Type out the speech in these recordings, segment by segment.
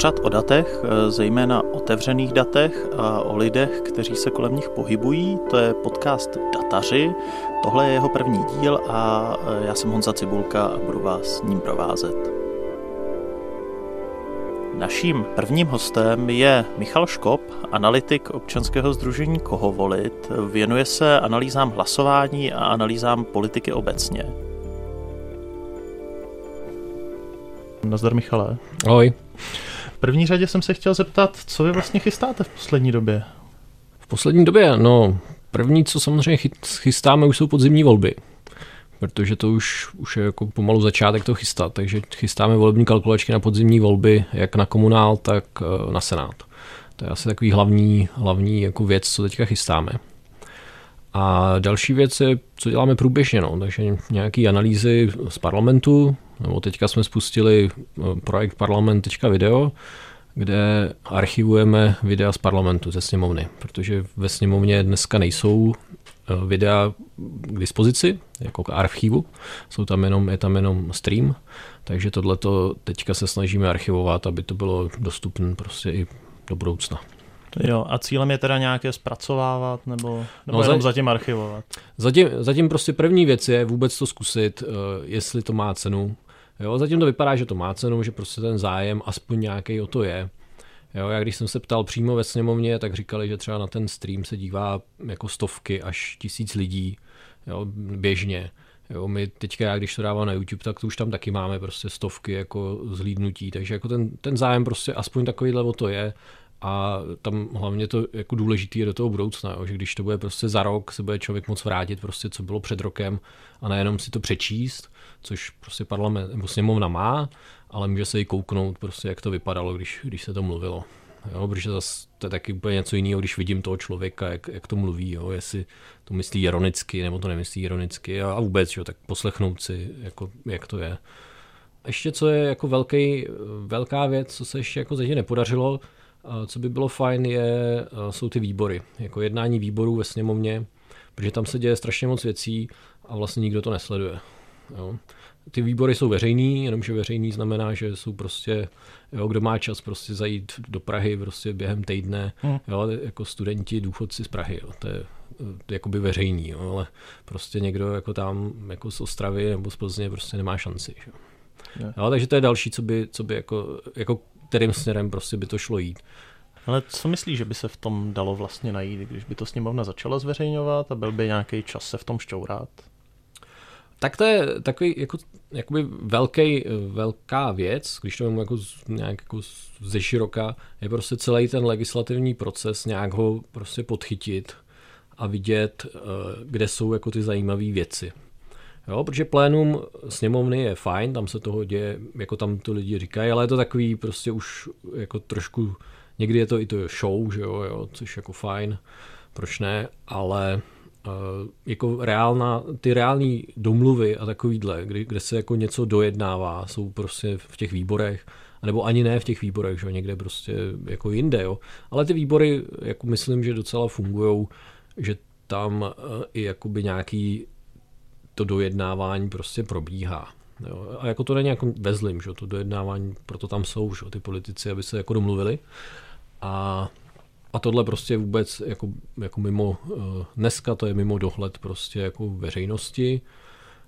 pořad o datech, eh, zejména otevřených datech a o lidech, kteří se kolem nich pohybují. To je podcast Dataři. Tohle je jeho první díl a eh, já jsem Honza Cibulka a budu vás s ním provázet. Naším prvním hostem je Michal Škop, analytik občanského združení Koho volit. Věnuje se analýzám hlasování a analýzám politiky obecně. Nazdar Michale. Ahoj. První řadě jsem se chtěl zeptat, co vy vlastně chystáte v poslední době? V poslední době, no, první, co samozřejmě chystáme, už jsou podzimní volby. Protože to už, už je jako pomalu začátek to chystat, takže chystáme volební kalkulačky na podzimní volby, jak na komunál, tak eh, na senát. To je asi takový hlavní, hlavní jako věc, co teďka chystáme. A další věc je, co děláme průběžně, no. takže nějaké analýzy z parlamentu, nebo teďka jsme spustili eh, projekt parlament.video, kde archivujeme videa z parlamentu, ze sněmovny, protože ve sněmovně dneska nejsou eh, videa k dispozici, jako k archivu, jsou tam jenom, je tam jenom stream, takže tohleto teďka se snažíme archivovat, aby to bylo dostupné prostě i do budoucna. Jo, a cílem je teda nějaké zpracovávat nebo, nebo no, jenom za, zatím archivovat? Zatím, zatím prostě první věc je vůbec to zkusit, uh, jestli to má cenu. Jo, zatím to vypadá, že to má cenu, že prostě ten zájem aspoň nějaký o to je. Jo, já když jsem se ptal přímo ve sněmovně, tak říkali, že třeba na ten stream se dívá jako stovky až tisíc lidí jo, běžně. Jo, my teďka, já když to dávám na YouTube, tak to už tam taky máme prostě stovky jako zhlídnutí, takže jako ten, ten zájem prostě aspoň takovýhle o to je a tam hlavně to jako důležité je do toho budoucna, jo, že když to bude prostě za rok, se bude člověk moc vrátit prostě, co bylo před rokem a nejenom si to přečíst, což prostě parlament nebo sněmovna má, ale může se i kouknout prostě, jak to vypadalo, když, když se to mluvilo. Jo, protože zase to je taky úplně něco jiného, když vidím toho člověka, jak, jak to mluví, jo, jestli to myslí ironicky, nebo to nemyslí ironicky a, a vůbec, jo, tak poslechnout si, jako, jak to je. Ještě co je jako velký, velká věc, co se ještě jako zatím nepodařilo, co by bylo fajn, je, jsou ty výbory, jako jednání výborů ve sněmovně, protože tam se děje strašně moc věcí a vlastně nikdo to nesleduje. Jo. Ty výbory jsou veřejný, jenomže veřejný znamená, že jsou prostě, jo, kdo má čas prostě zajít do Prahy prostě během týdne, hmm. jo, jako studenti, důchodci z Prahy, jo, to je jakoby veřejný, jo, ale prostě někdo jako tam jako z Ostravy nebo z Plzně prostě nemá šanci. Jo. Jo, takže to je další, co by, co by jako, jako kterým směrem prostě by to šlo jít. Ale co myslíš, že by se v tom dalo vlastně najít, když by to sněmovna začala zveřejňovat a byl by nějaký čas se v tom šťourat? Tak to je takový jako, jakoby velký, velká věc, když to jako nějak jako ze široka, je prostě celý ten legislativní proces nějak ho prostě podchytit a vidět, eh, kde jsou jako ty zajímavé věci. Jo, protože plénum sněmovny je fajn, tam se toho děje, jako tam to lidi říkají, ale je to takový prostě už jako trošku, někdy je to i to show, že jo, jo což jako fajn, proč ne, ale uh, jako reálná, ty reální domluvy a takovýhle, kdy, kde se jako něco dojednává, jsou prostě v těch výborech, nebo ani ne v těch výborech, že někde prostě jako jinde, jo. Ale ty výbory, jako myslím, že docela fungují, že tam uh, i jakoby nějaký to dojednávání prostě probíhá. Jo. A jako to není jako ve zlým, že to dojednávání, proto tam jsou že ty politici, aby se jako domluvili. A, a tohle prostě vůbec jako, jako mimo, eh, dneska to je mimo dohled prostě jako veřejnosti,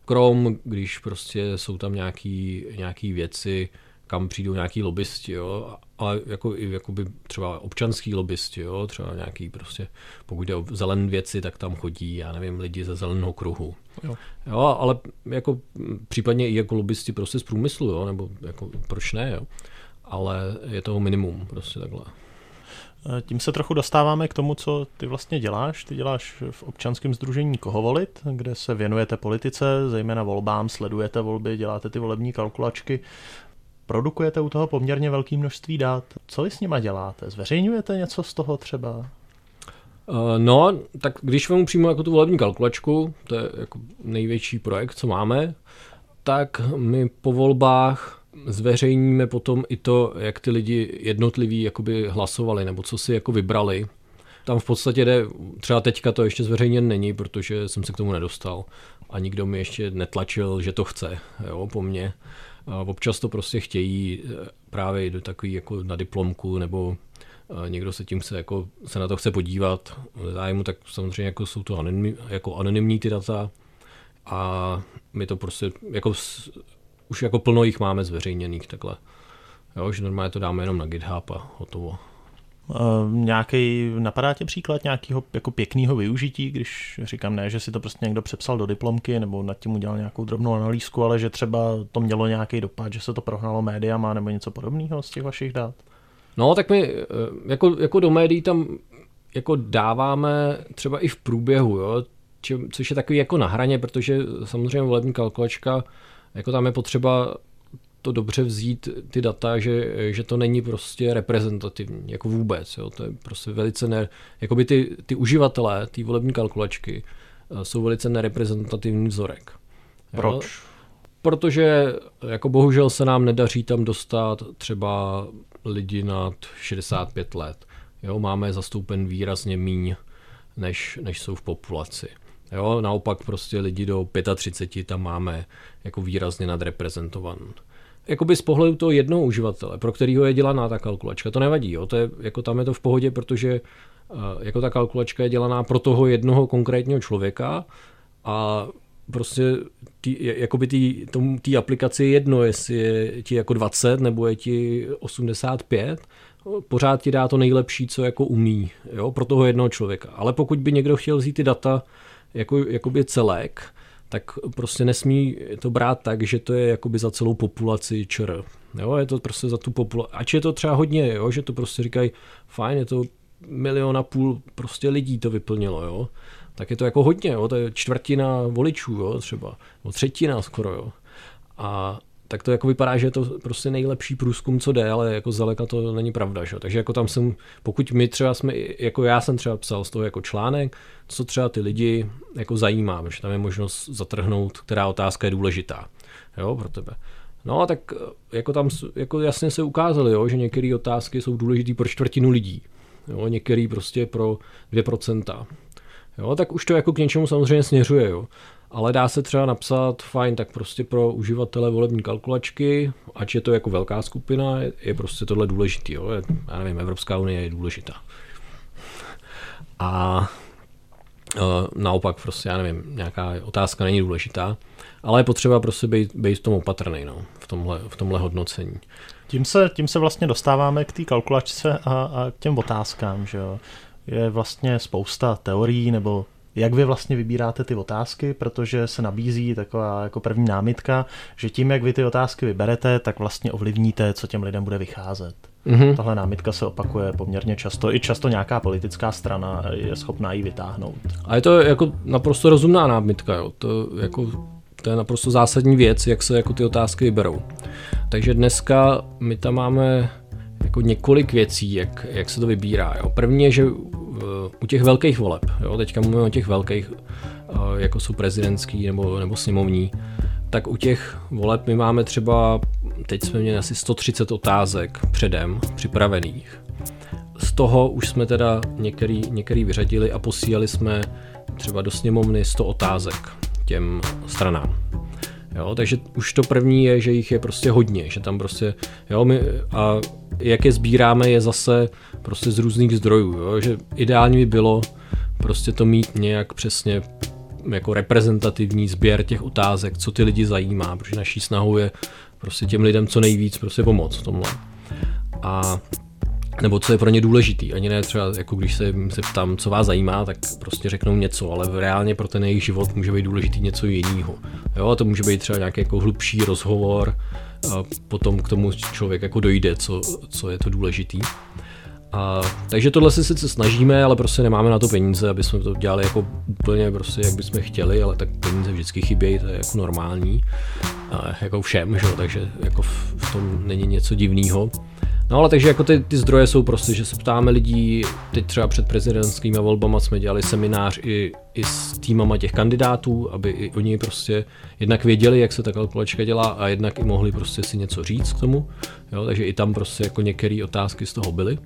krom když prostě jsou tam nějaký, nějaký věci, kam přijdou nějaký lobbysti, jo, ale jako i jakoby třeba občanský lobbysti, jo, třeba nějaký prostě, pokud jde o zelené věci, tak tam chodí, já nevím, lidi ze zeleného kruhu. Jo. jo. ale jako případně i jako lobbysti prostě z průmyslu, jo, nebo jako proč ne, jo. Ale je to minimum prostě takhle. Eh, tím se trochu dostáváme k tomu, co ty vlastně děláš. Ty děláš v občanském združení Koho volit, kde se věnujete politice, zejména volbám, sledujete volby, děláte ty volební kalkulačky produkujete u toho poměrně velké množství dat. Co vy s nima děláte? Zveřejňujete něco z toho třeba? Uh, no, tak když vám přímo jako tu volební kalkulačku, to je jako největší projekt, co máme, tak my po volbách zveřejníme potom i to, jak ty lidi jednotliví jakoby hlasovali, nebo co si jako vybrali. tam v podstatě jde, třeba teďka to ještě zveřejněn není, protože jsem se k tomu nedostal a nikdo mi ještě netlačil, že to chce, jo, po mně. Občas to prostě chtějí eh, právě do takový jako na diplomku nebo eh, někdo se tím chce, jako, se na to chce podívat zájmu, tak samozřejmě jako jsou to anonymní, jako anonymní ty data a my to prostě jako už jako plno jich máme zveřejněných takhle. Jo, že normálně to dáme jenom na GitHub a hotovo. Uh, nějaký, napadá tě příklad nějakého jako pěkného využití, když říkám ne, že si to prostě někdo přepsal do diplomky nebo nad tím udělal nějakou drobnou analýzku, ale že třeba to mělo nějaký dopad, že se to prohnalo médiama nebo něco podobného z těch vašich dat? No, tak my eh, jako, jako do médií tam jako dáváme třeba i v průběhu, jo, či, což je takový jako na hraně, protože samozřejmě volební kalkulačka, jako tam je potřeba to dobře vzít ty data, že, že to není prostě reprezentativní, jako vůbec. Jo. To je prostě velice ne, jakoby ty, ty uživatelé, ty volební kalkulačky, eh, jsou velice nereprezentativní vzorek. Proč? Jo. Protože jako bohužel se nám nedaří tam dostat třeba lidi nad 65 let. Jo, máme zastoupen výrazně míň, než, než jsou v populaci. Jo, naopak prostě lidi do 35 tam máme jako výrazně nadreprezentovaný jakoby z pohledu toho jednoho uživatele, pro kterého je dělaná ta kalkulačka, to nevadí, jo? To je, jako tam je to v pohodě, protože uh, jako ta kalkulačka je dělaná pro toho jednoho konkrétního člověka a prostě tý, jakoby tý, tomu, tý aplikaci je jedno, jestli je ti jako 20 nebo je ti 85, pořád ti dá to nejlepší, co jako umí, jo, pro toho jednoho člověka. Ale pokud by někdo chtěl vzít ty data jako, jakoby celek, tak prostě nesmí to brát tak, že to je jakoby za celou populaci ČR. Jo, je to prostě za tu populaci. Ač je to třeba hodně, jo, že to prostě říkají, fajn, je to milion a půl prostě lidí to vyplnilo, jo. Tak je to jako hodně, jo, to je čtvrtina voličů, jo, třeba, no třetina skoro, jo. A tak to jako vypadá, že je to prostě nejlepší průzkum, co jde, ale jako zdaleka to není pravda. Že? Takže jako tam jsem, pokud my třeba jsme, jako já jsem třeba psal z toho jako článek, co třeba ty lidi jako zajímá, protože tam je možnost zatrhnout, která otázka je důležitá jo, pro tebe. No a tak jako tam jako jasně se ukázalo, jo, že některé otázky jsou důležité pro čtvrtinu lidí. Jo, některý prostě pro 2%. Jo, tak už to jako k něčemu samozřejmě směřuje. Jo ale dá se třeba napsat, fajn, tak prostě pro uživatele volební kalkulačky, ať je to jako velká skupina, je, prostě tohle důležitý. Jo? Já nevím, Evropská unie je důležitá. A uh, naopak prostě, já nevím, nějaká otázka není důležitá, ale je potřeba prostě být, být v tom opatrný, no, v, tomhle, v tomhle hodnocení. Tím se, tím se vlastně dostáváme k té kalkulačce a, a k těm otázkám, že jo. Je vlastně spousta teorií nebo jak vy vlastně vybíráte ty otázky, protože se nabízí taková jako první námitka, že tím, jak vy ty otázky vyberete, tak vlastně ovlivníte, co těm lidem bude vycházet. Mm-hmm. Tahle námitka se opakuje poměrně často, i často nějaká politická strana je schopná ji vytáhnout. A je to jako naprosto rozumná námitka, jo. To, jako, to je naprosto zásadní věc, jak se jako ty otázky vyberou. Takže dneska my tam máme jako několik věcí, jak, jak se to vybírá. Jo. První je, že u těch velkých voleb, jo, teďka mluvíme o těch velkých, eh, jako jsou prezidentský nebo, nebo sněmovní, tak u těch voleb my máme třeba, teď jsme měli asi 130 otázek předem připravených. Z toho už jsme teda některý, některý vyřadili a posílali jsme třeba do sněmovny 100 otázek těm stranám. Jo, takže už to první je, že jich je prostě hodně, že tam prostě, jo, my, a jak je sbíráme, je zase prostě z různých zdrojů, jo? že ideální by bylo prostě to mít nějak přesně jako reprezentativní sběr těch otázek, co ty lidi zajímá, protože naší snahou je prostě těm lidem co nejvíc prostě pomoct v tomhle. A nebo co je pro ně důležitý. Ani ne třeba, jako když se, se ptám, co vás zajímá, tak prostě řeknou něco, ale reálně pro ten jejich život může být důležitý něco jiného. Jo, a to může být třeba nějaký jako hlubší rozhovor, a potom k tomu člověk jako dojde, co, co je to důležitý. A, takže tohle se sice snažíme, ale prostě nemáme na to peníze, aby jsme to dělali jako úplně prostě, jak bychom chtěli, ale tak peníze vždycky chybějí, to je jako normální, a jako všem, že? takže jako v, v tom není něco divného. No ale takže jako ty, ty zdroje jsou prostě, že se ptáme lidí, teď třeba před prezidentskými volbama jsme dělali seminář i, i s týmama těch kandidátů, aby i oni prostě jednak věděli, jak se ta kalkulačka dělá a jednak i mohli prostě si něco říct k tomu, jo, takže i tam prostě jako některé otázky z toho byly.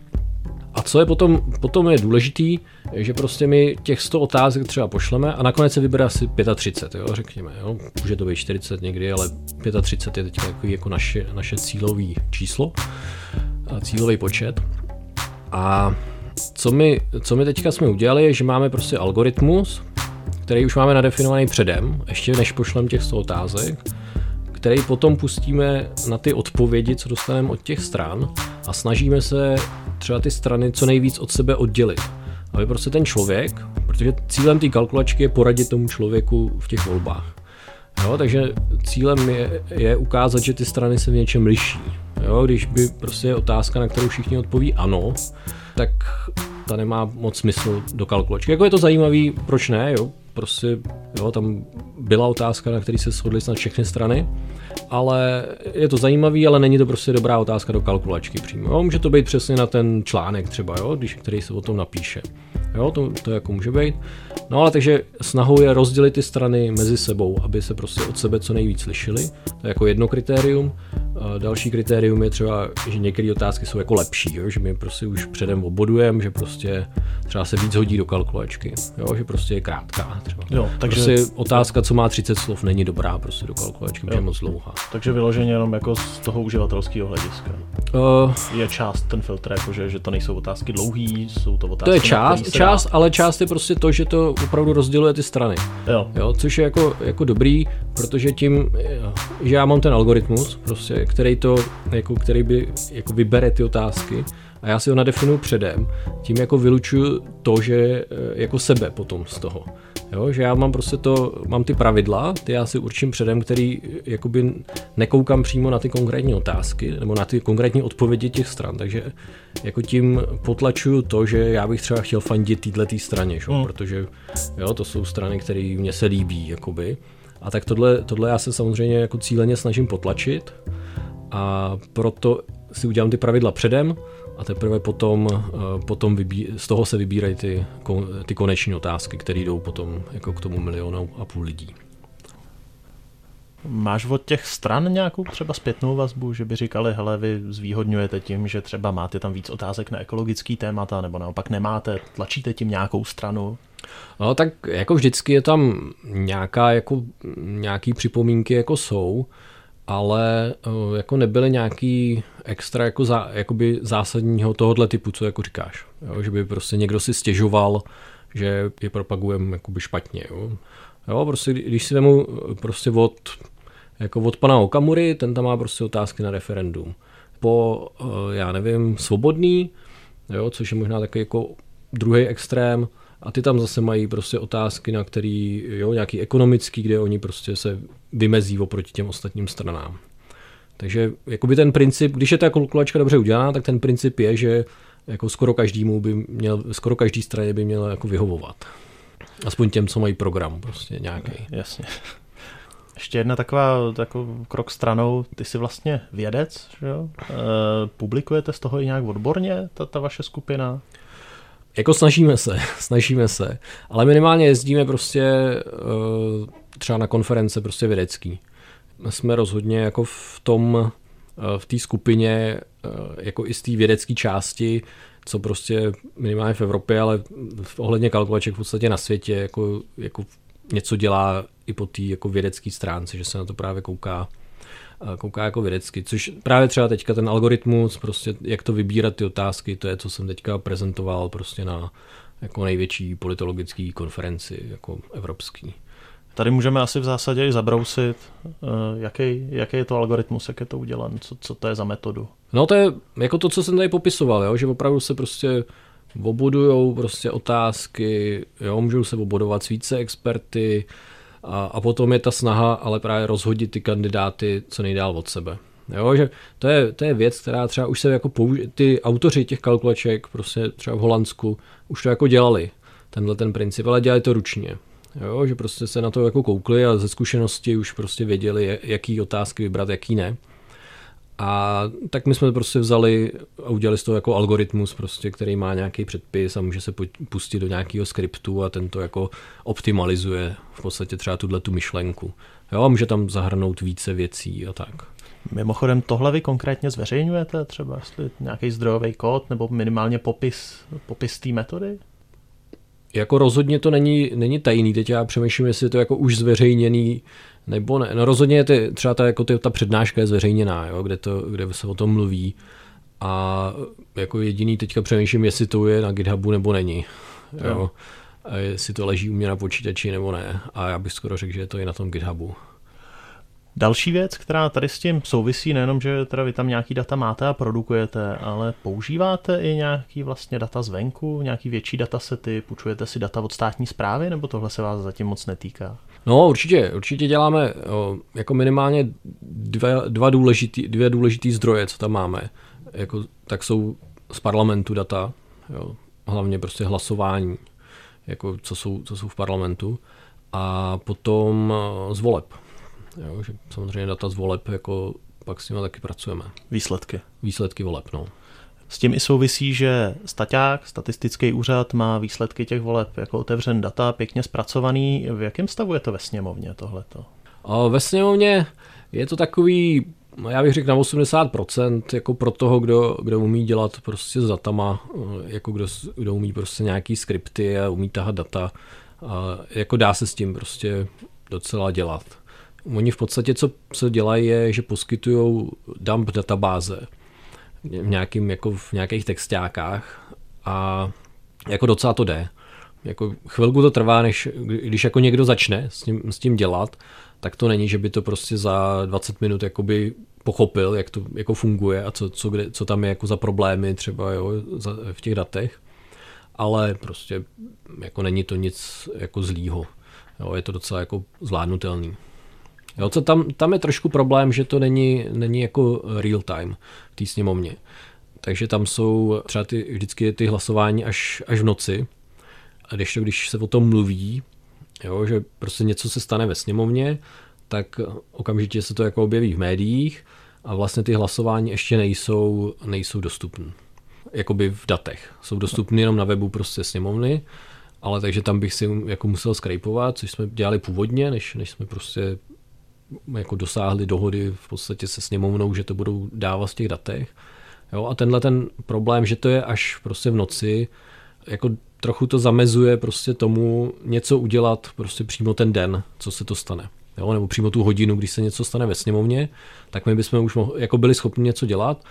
A co je potom, potom je důležitý, že prostě my těch 100 otázek třeba pošleme a nakonec se vybere asi 35, jo, řekněme. Jo. Může to být 40 někdy, ale 35 je teď takový jako naše, naše cílový číslo, cílový počet. A co my, co my teďka jsme udělali, je, že máme prostě algoritmus, který už máme nadefinovaný předem, ještě než pošlem těch 100 otázek, který potom pustíme na ty odpovědi, co dostaneme od těch stran a snažíme se třeba ty strany co nejvíc od sebe oddělit. Aby prostě ten člověk, protože cílem té kalkulačky je poradit tomu člověku v těch volbách. Jo, takže cílem je, je ukázat, že ty strany se v něčem liší. Jo, když by prostě je otázka, na kterou všichni odpoví ano, tak ta nemá moc smysl do kalkulačky. Jako je to zajímavý, proč ne, jo? Prostě, jo, tam byla otázka, na který se shodly snad všechny strany, ale je to zajímavý, ale není to prostě dobrá otázka do kalkulačky přímo. Jo? Může to být přesně na ten článek třeba, jo? Když, který se o tom napíše. Jo, to, to jako může být. No ale takže snahou je rozdělit ty strany mezi sebou, aby se prostě od sebe co nejvíc slyšeli. To je jako jedno kritérium. Další kritérium je třeba, že některé otázky jsou jako lepší, jo? že my prostě už předem obodujeme, že prostě třeba se víc hodí do kalkulačky, jo? že prostě je krátká třeba. Jo, takže prostě otázka, co má 30 slov, není dobrá prostě do kalkulačky, je moc dlouhá. Takže vyloženě jenom jako z toho uživatelského hlediska. Uh, je část ten filtr, jako že, že to nejsou otázky dlouhé, jsou to otázky. To je část, část, ale část je prostě to, že to opravdu rozděluje ty strany. Jo. Jo, což je jako, jako dobrý, protože tím, že já mám ten algoritmus, prostě, který to, jako, který by jako vybere ty otázky, a já si ho nadefinuju předem, tím jako vylučuju to, že eh, jako sebe potom z toho. Jo, že já mám prostě to, mám ty pravidla, ty já si určím předem, který eh, jakoby nekoukám přímo na ty konkrétní otázky, nebo na ty konkrétní odpovědi těch stran, takže jako tím potlačuju to, že já bych třeba chtěl fandit této straně, že? Mm. protože jo, to jsou strany, které mě se líbí, jakoby. A tak tohle, tohle já se samozřejmě jako cíleně snažím potlačit a proto si udělám ty pravidla předem, a teprve potom, eh, potom vybí, z toho se vybírají ty, ty koneční otázky, které jdou potom jako k tomu milionu a půl lidí. Máš od těch stran nějakou třeba zpětnou vazbu, že by říkali, hele, vy zvýhodňujete tím, že třeba máte tam víc otázek na ekologický témata, nebo naopak nemáte, tlačíte tím nějakou stranu? No tak jako vždycky je tam nějaká, jako, nějaký připomínky jako jsou, ale eh, jako nebyly nějaký extra jako za, jakoby zásadního tohohle typu, co jako říkáš. Jo? Že by prostě někdo si stěžoval, že je propagujeme jakoby špatně. Jo? Jo, prostě když si vemu eh, prostě od, jako od pana Okamury, ten tam má prostě otázky na referendum. Po, eh, já nevím, svobodný, jo, což je možná takový jako druhý extrém, a ty tam zase mají prostě otázky, na který, jo, nějaký ekonomický, kde oni prostě se vymezí oproti těm ostatním stranám. Takže jakoby ten princip, když je ta kalkulačka dobře udělaná, tak ten princip je, že jako skoro každému by měl, skoro každý straně by měl jako vyhovovat. Aspoň těm, co mají program prostě nějaký. Jasně. Ještě jedna taková takový krok stranou, ty jsi vlastně vědec, že jo? E, publikujete z toho i nějak odborně, ta, ta vaše skupina? Jako snažíme se, snažíme se, ale minimálně jezdíme prostě e, třeba na konference prostě vědecký. Jsme rozhodně jako v tom, eh, v té skupině, eh, jako i z té vědecké části, co prostě minimálně v Evropě, ale v ohledně kalkulaček v podstatě na světě jako, jako něco dělá i po té jako vědecké stránce, že se na to právě kouká. eh, kouká jako vědecky, což právě třeba teďka ten algoritmus, prostě jak to vybírat ty otázky, to je, co jsem teďka prezentoval prostě na jako největší politologické konferenci jako evropský. Tady můžeme asi v zásadě i zabrousit, eh, jaký, jaký je to algoritmus, jak je to udělan, co, co to je za metodu. No to je jako to, co jsem tady popisoval, jo? že opravdu se prostě obudujou prostě otázky, jo? můžou se obodovat s více experty a, a potom je ta snaha ale právě rozhodit ty kandidáty co nejdál od sebe. Jo, že to je, to je věc, která třeba už se jako použi- ty autoři těch kalkulaček prostě třeba v Holandsku už to jako dělali, tenhle ten princip, ale dělali to ručně. Jo, že prostě se na to jako koukli a ze zkušenosti už prostě věděli, jaký otázky vybrat, jaký ne. A tak my jsme prostě vzali a udělali z toho jako algoritmus, prostě, který má nějaký předpis a může se pustit do nějakého skriptu a ten to jako optimalizuje v podstatě třeba tuhle tu myšlenku. Jo, a může tam zahrnout více věcí a tak. Mimochodem, tohle vy konkrétně zveřejňujete, třeba jestli nějaký zdrojový kód nebo minimálně popis, popis té metody? Jako rozhodně to není, není tajný, teď já přemýšlím, jestli je to jako už zveřejněný nebo ne. No rozhodně je ty, třeba ta, jako ty, ta přednáška je zveřejněná, jo, kde, to, kde se o tom mluví a jako jediný teďka přemýšlím, jestli to je na GitHubu nebo není. Jo. jo. A jestli to leží u mě na počítači nebo ne. A já bych skoro řekl, že je to i na tom GitHubu. Další věc, která tady s tím souvisí, nejenom, že teda vy tam nějaký data máte a produkujete, ale používáte i nějaký vlastně data zvenku, nějaký větší datasety, půjčujete si data od státní zprávy, nebo tohle se vás zatím moc netýká? No určitě, určitě děláme jako minimálně dva, dva důležitý, dvě důležitý zdroje, co tam máme. Jako, tak jsou z parlamentu data, jo, hlavně prostě hlasování, jako co jsou, co jsou v parlamentu, a potom z voleb. Jo, že samozřejmě data z voleb, jako pak s nimi taky pracujeme. Výsledky. Výsledky voleb, no. S tím i souvisí, že staťák, statistický úřad, má výsledky těch voleb jako otevřen data, pěkně zpracovaný. V jakém stavu je to ve sněmovně tohleto? A ve sněmovně je to takový, já bych řekl na 80% jako pro toho, kdo, kdo umí dělat prostě s datama, jako kdo, kdo umí prostě nějaký skripty a umí tahat data. A jako dá se s tím prostě docela dělat. Oni v podstatě, co, co dělají, je, že poskytují dump databáze v, nějakým, jako v nějakých textákách a jako docela to jde. Jako chvilku to trvá, než když jako někdo začne s tím, s tím dělat, tak to není, že by to prostě za 20 minut jakoby pochopil, jak to jako funguje a co, co, kde, co tam je jako za problémy třeba jo, za, v těch datech. Ale prostě jako není to nic jako zlýho. Jo, je to docela jako zvládnutelný. Jo, co tam, tam je trošku problém, že to není, není jako real time v té sněmovně. Takže tam jsou třeba ty, vždycky ty hlasování až, až v noci. A když to, když se o tom mluví, jo, že prostě něco se stane ve sněmovně, tak okamžitě se to jako objeví v médiích a vlastně ty hlasování ještě nejsou, nejsou dostupné. Jakoby v datech. Jsou dostupné jenom na webu prostě sněmovny, ale takže tam bych si jako musel skrejpovat, což jsme dělali původně, než, než jsme prostě jako dosáhli dohody v podstatě se sněmovnou, že to budou dávat v těch datech. Jo, a tenhle ten problém, že to je až prostě v noci, jako trochu to zamezuje prostě tomu něco udělat prostě přímo ten den, co se to stane. Jo, nebo přímo tu hodinu, když se něco stane ve sněmovně, tak my bychom už mohli, jako byli schopni něco dělat,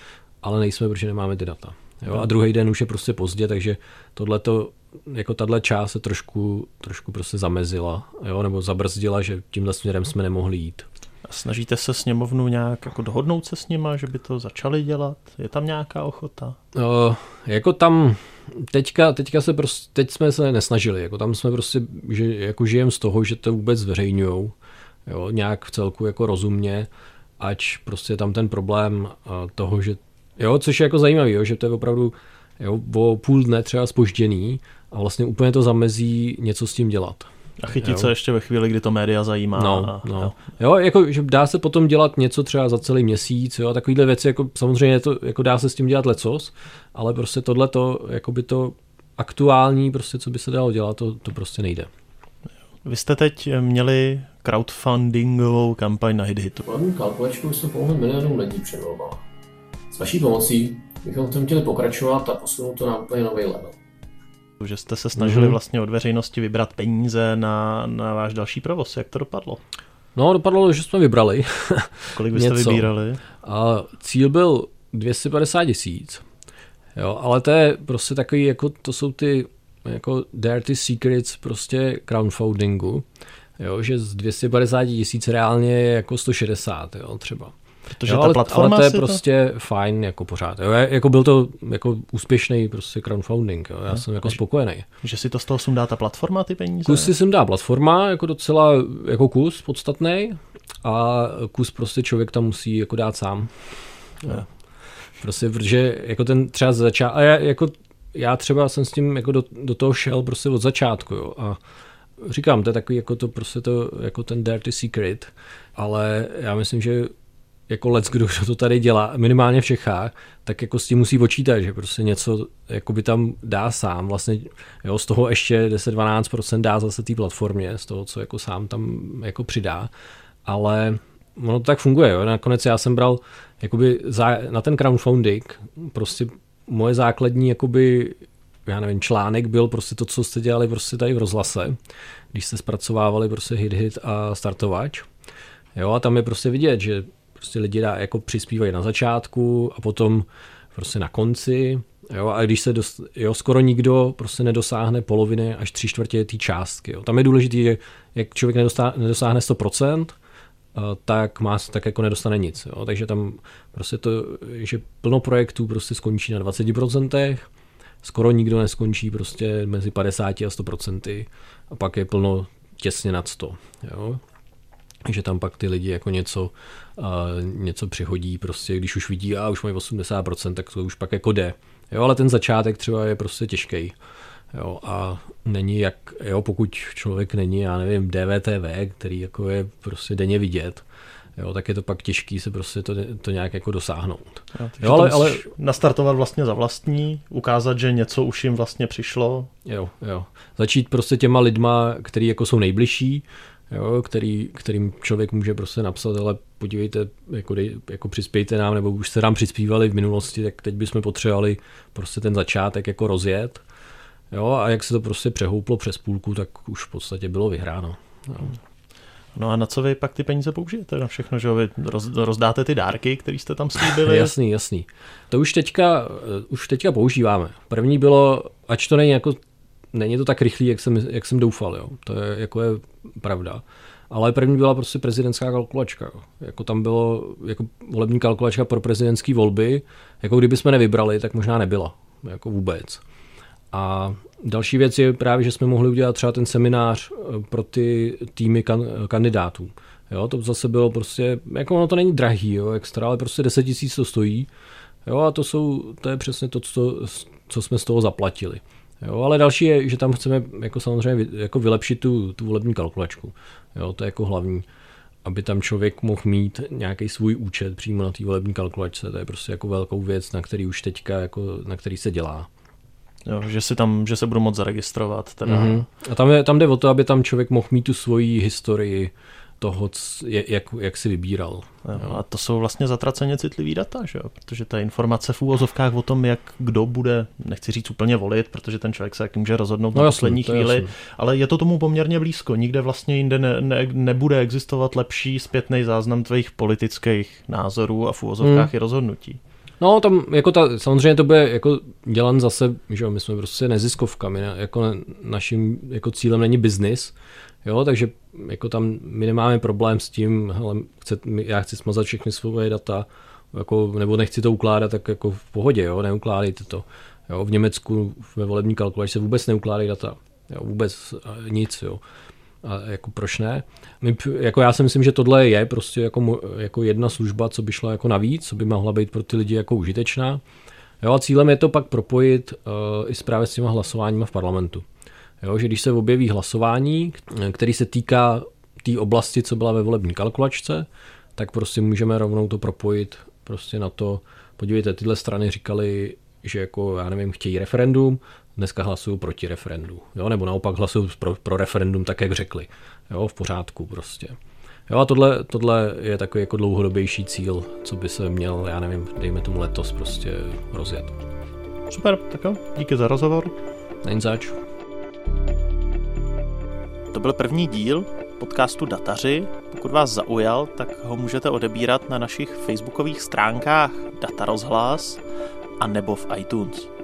ale nejsme, protože nemáme ty data. Jo, a druhý den už je prostě pozdě, takže tohleto, jako tahle část se trošku, trošku prostě zamezila, jo, nebo zabrzdila, že tímhle směrem jsme nemohli jít. A snažíte se sněmovnu nějak jako dohodnout se s nima, že by to začali dělat? Je tam nějaká ochota? O, jako tam teďka, teďka se prostě, teď jsme se nesnažili, jako tam jsme prostě, že jako žijem z toho, že to vůbec zveřejňujou, jo, nějak v celku jako rozumně, ať prostě tam ten problém toho, že Jo, což je jako zajímavý, jo, že to je opravdu jo, o půl dne třeba spožděný a vlastně úplně to zamezí něco s tím dělat. A chytit jo. se ještě ve chvíli, kdy to média zajímá. No, a, no. Jo. jo, jako, že dá se potom dělat něco třeba za celý měsíc, jo, takovýhle věci, jako samozřejmě to, jako dá se s tím dělat lecos, ale prostě tohle to, jako by to aktuální, prostě co by se dalo dělat, to, to prostě nejde. Vy jste teď měli crowdfundingovou kampaň na HitHitu. Hlavní kalkulačku jsme pomohli milionům lidí před volbama. S vaší pomocí bychom v tom chtěli pokračovat a posunout to na úplně nový level. Že jste se snažili mm-hmm. vlastně od veřejnosti vybrat peníze na, na váš další provoz. Jak to dopadlo? No, dopadlo, že jsme vybrali. Kolik byste Něco. vybírali? A cíl byl 250 tisíc. Jo, ale to je prostě takový, jako to jsou ty jako dirty secrets prostě crowdfundingu. Jo, že z 250 tisíc reálně je jako 160, jo, třeba. Protože jo, ta platforma ale to je prostě to... fajn jako pořád. Jo. Jako byl to jako úspěšný prostě crowdfunding. Jo. Já no, jsem jako spokojený. Že si to z toho sundá ta platforma ty peníze? Kus si sem dá platforma, jako docela jako kus podstatný a kus prostě člověk tam musí jako dát sám. Jo. Prostě, protože jako ten třeba začát, a já, jako, já třeba jsem s tím jako do, do toho šel prostě od začátku, jo, a říkám, to je takový jako to prostě to, jako ten dirty secret, ale já myslím, že jako let, kdo to tady dělá, minimálně v Čechách, tak jako s tím musí počítat, že prostě něco jako by tam dá sám, vlastně jo, z toho ještě 10-12% dá zase té platformě, z toho, co jako sám tam jako přidá, ale ono to tak funguje, jo. nakonec já jsem bral jakoby za, na ten crowdfunding, prostě moje základní jakoby já nevím, článek byl prostě to, co jste dělali prostě tady v rozhlase, když jste zpracovávali prostě hit hit a startovač. Jo, a tam je prostě vidět, že prostě lidi dá, jako přispívají na začátku a potom prostě na konci. Jo, a když se dost, jo, skoro nikdo prostě nedosáhne poloviny až tři čtvrtě té částky. Jo. Tam je důležité, že jak člověk nedosáhne, nedosáhne 100%, eh, tak má, tak jako nedostane nic. Jo. Takže tam prostě to, že plno projektů prostě skončí na 20%, skoro nikdo neskončí prostě mezi 50 a 100% a pak je plno těsně nad 100. Jo že tam pak ty lidi jako něco, uh, něco přihodí, prostě když už vidí, a už mají 80%, tak to už pak jako jde. Jo, ale ten začátek třeba je prostě těžký. Jo, a není jak, jo, pokud člověk není, já nevím, DVTV, který jako je prostě denně vidět, jo, tak je to pak těžký se prostě to, to nějak jako dosáhnout. Jo, jo, ale, ale nastartovat vlastně za vlastní, ukázat, že něco už jim vlastně přišlo. Jo, jo. Začít prostě těma lidma, který jako jsou nejbližší, jo, který, kterým člověk může prostě napsat, ale podívejte, jako, dej, jako přispějte nám, nebo už se nám přispívali v minulosti, tak teď bychom potřebovali prostě ten začátek jako rozjet. Jo, a jak se to prostě přehouplo přes půlku, tak už v podstatě bylo vyhráno. Jo. No a na co vy pak ty peníze použijete? Na všechno, že vy roz, rozdáte ty dárky, které jste tam slíbili? jasný, jasný. To už teďka, už teďka používáme. První bylo, ač to není jako není to tak rychlý, jak jsem, jak jsem doufal, jo. To je, jako je pravda. Ale první byla prostě prezidentská kalkulačka. Jo. Jako tam bylo jako volební kalkulačka pro prezidentské volby. Jako kdyby jsme nevybrali, tak možná nebyla. Jako vůbec. A další věc je právě, že jsme mohli udělat třeba ten seminář eh, pro ty týmy kan, kandidátů. Jo, to zase bylo prostě, jako ono to není drahý, jo, extra, ale prostě 10 tisíc to stojí. Jo, a to jsou, to je přesně to, co, co jsme z toho zaplatili. Jo, ale další je, že tam chceme jako samozřejmě jako vylepšit tu, tu volební kalkulačku. Jo, to je jako hlavní aby tam člověk mohl mít nějaký svůj účet přímo na té volební kalkulačce. To je prostě jako velkou věc, na který už teďka, jako, na který se dělá. Jo, že, si tam, že se budu moc zaregistrovat. Teda. Mm-hmm. A tam, je, tam jde o to, aby tam člověk mohl mít tu svoji historii, toho, jak, jak si vybíral. Jo, a to jsou vlastně zatraceně citlivý data, že jo? protože ta informace v úvozovkách o tom, jak kdo bude, nechci říct úplně volit, protože ten člověk se jak může rozhodnout no, na jasný, poslední chvíli, jasný. ale je to tomu poměrně blízko. Nikde vlastně jinde ne, ne, nebude existovat lepší zpětný záznam tvých politických názorů a v úvozovkách hmm. i rozhodnutí. No, tam jako ta, samozřejmě to bude jako dělan zase, že my jsme prostě neziskovka, my jako naším jako cílem není biznis, Jo, takže jako tam my nemáme problém s tím, hele, chce, já chci smazat všechny svoje data, jako, nebo nechci to ukládat, tak jako v pohodě, jo, neukládejte to. Jo, v Německu ve volební kalkulaci se vůbec neukládají data. Jo, vůbec nic, jo. A jako proč ne? My, jako já si myslím, že tohle je prostě jako, jako jedna služba, co by šla jako navíc, co by mohla být pro ty lidi jako užitečná. Jo, a cílem je to pak propojit uh, i právě s těma hlasováníma v parlamentu. Jo, že když se objeví hlasování, který se týká té tý oblasti, co byla ve volební kalkulačce, tak prostě můžeme rovnou to propojit prostě na to, podívejte, tyhle strany říkali, že jako, já nevím, chtějí referendum, dneska hlasují proti referendu, jo, nebo naopak hlasují pro, pro referendum tak, jak řekli, jo, v pořádku prostě. Jo, a tohle, tohle je takový jako dlouhodobější cíl, co by se měl, já nevím, dejme tomu letos prostě rozjet. Super, tak jo, díky za rozhovor. Není zač. To byl první díl podcastu Dataři. Pokud vás zaujal, tak ho můžete odebírat na našich facebookových stránkách Data Rozhlas a nebo v iTunes.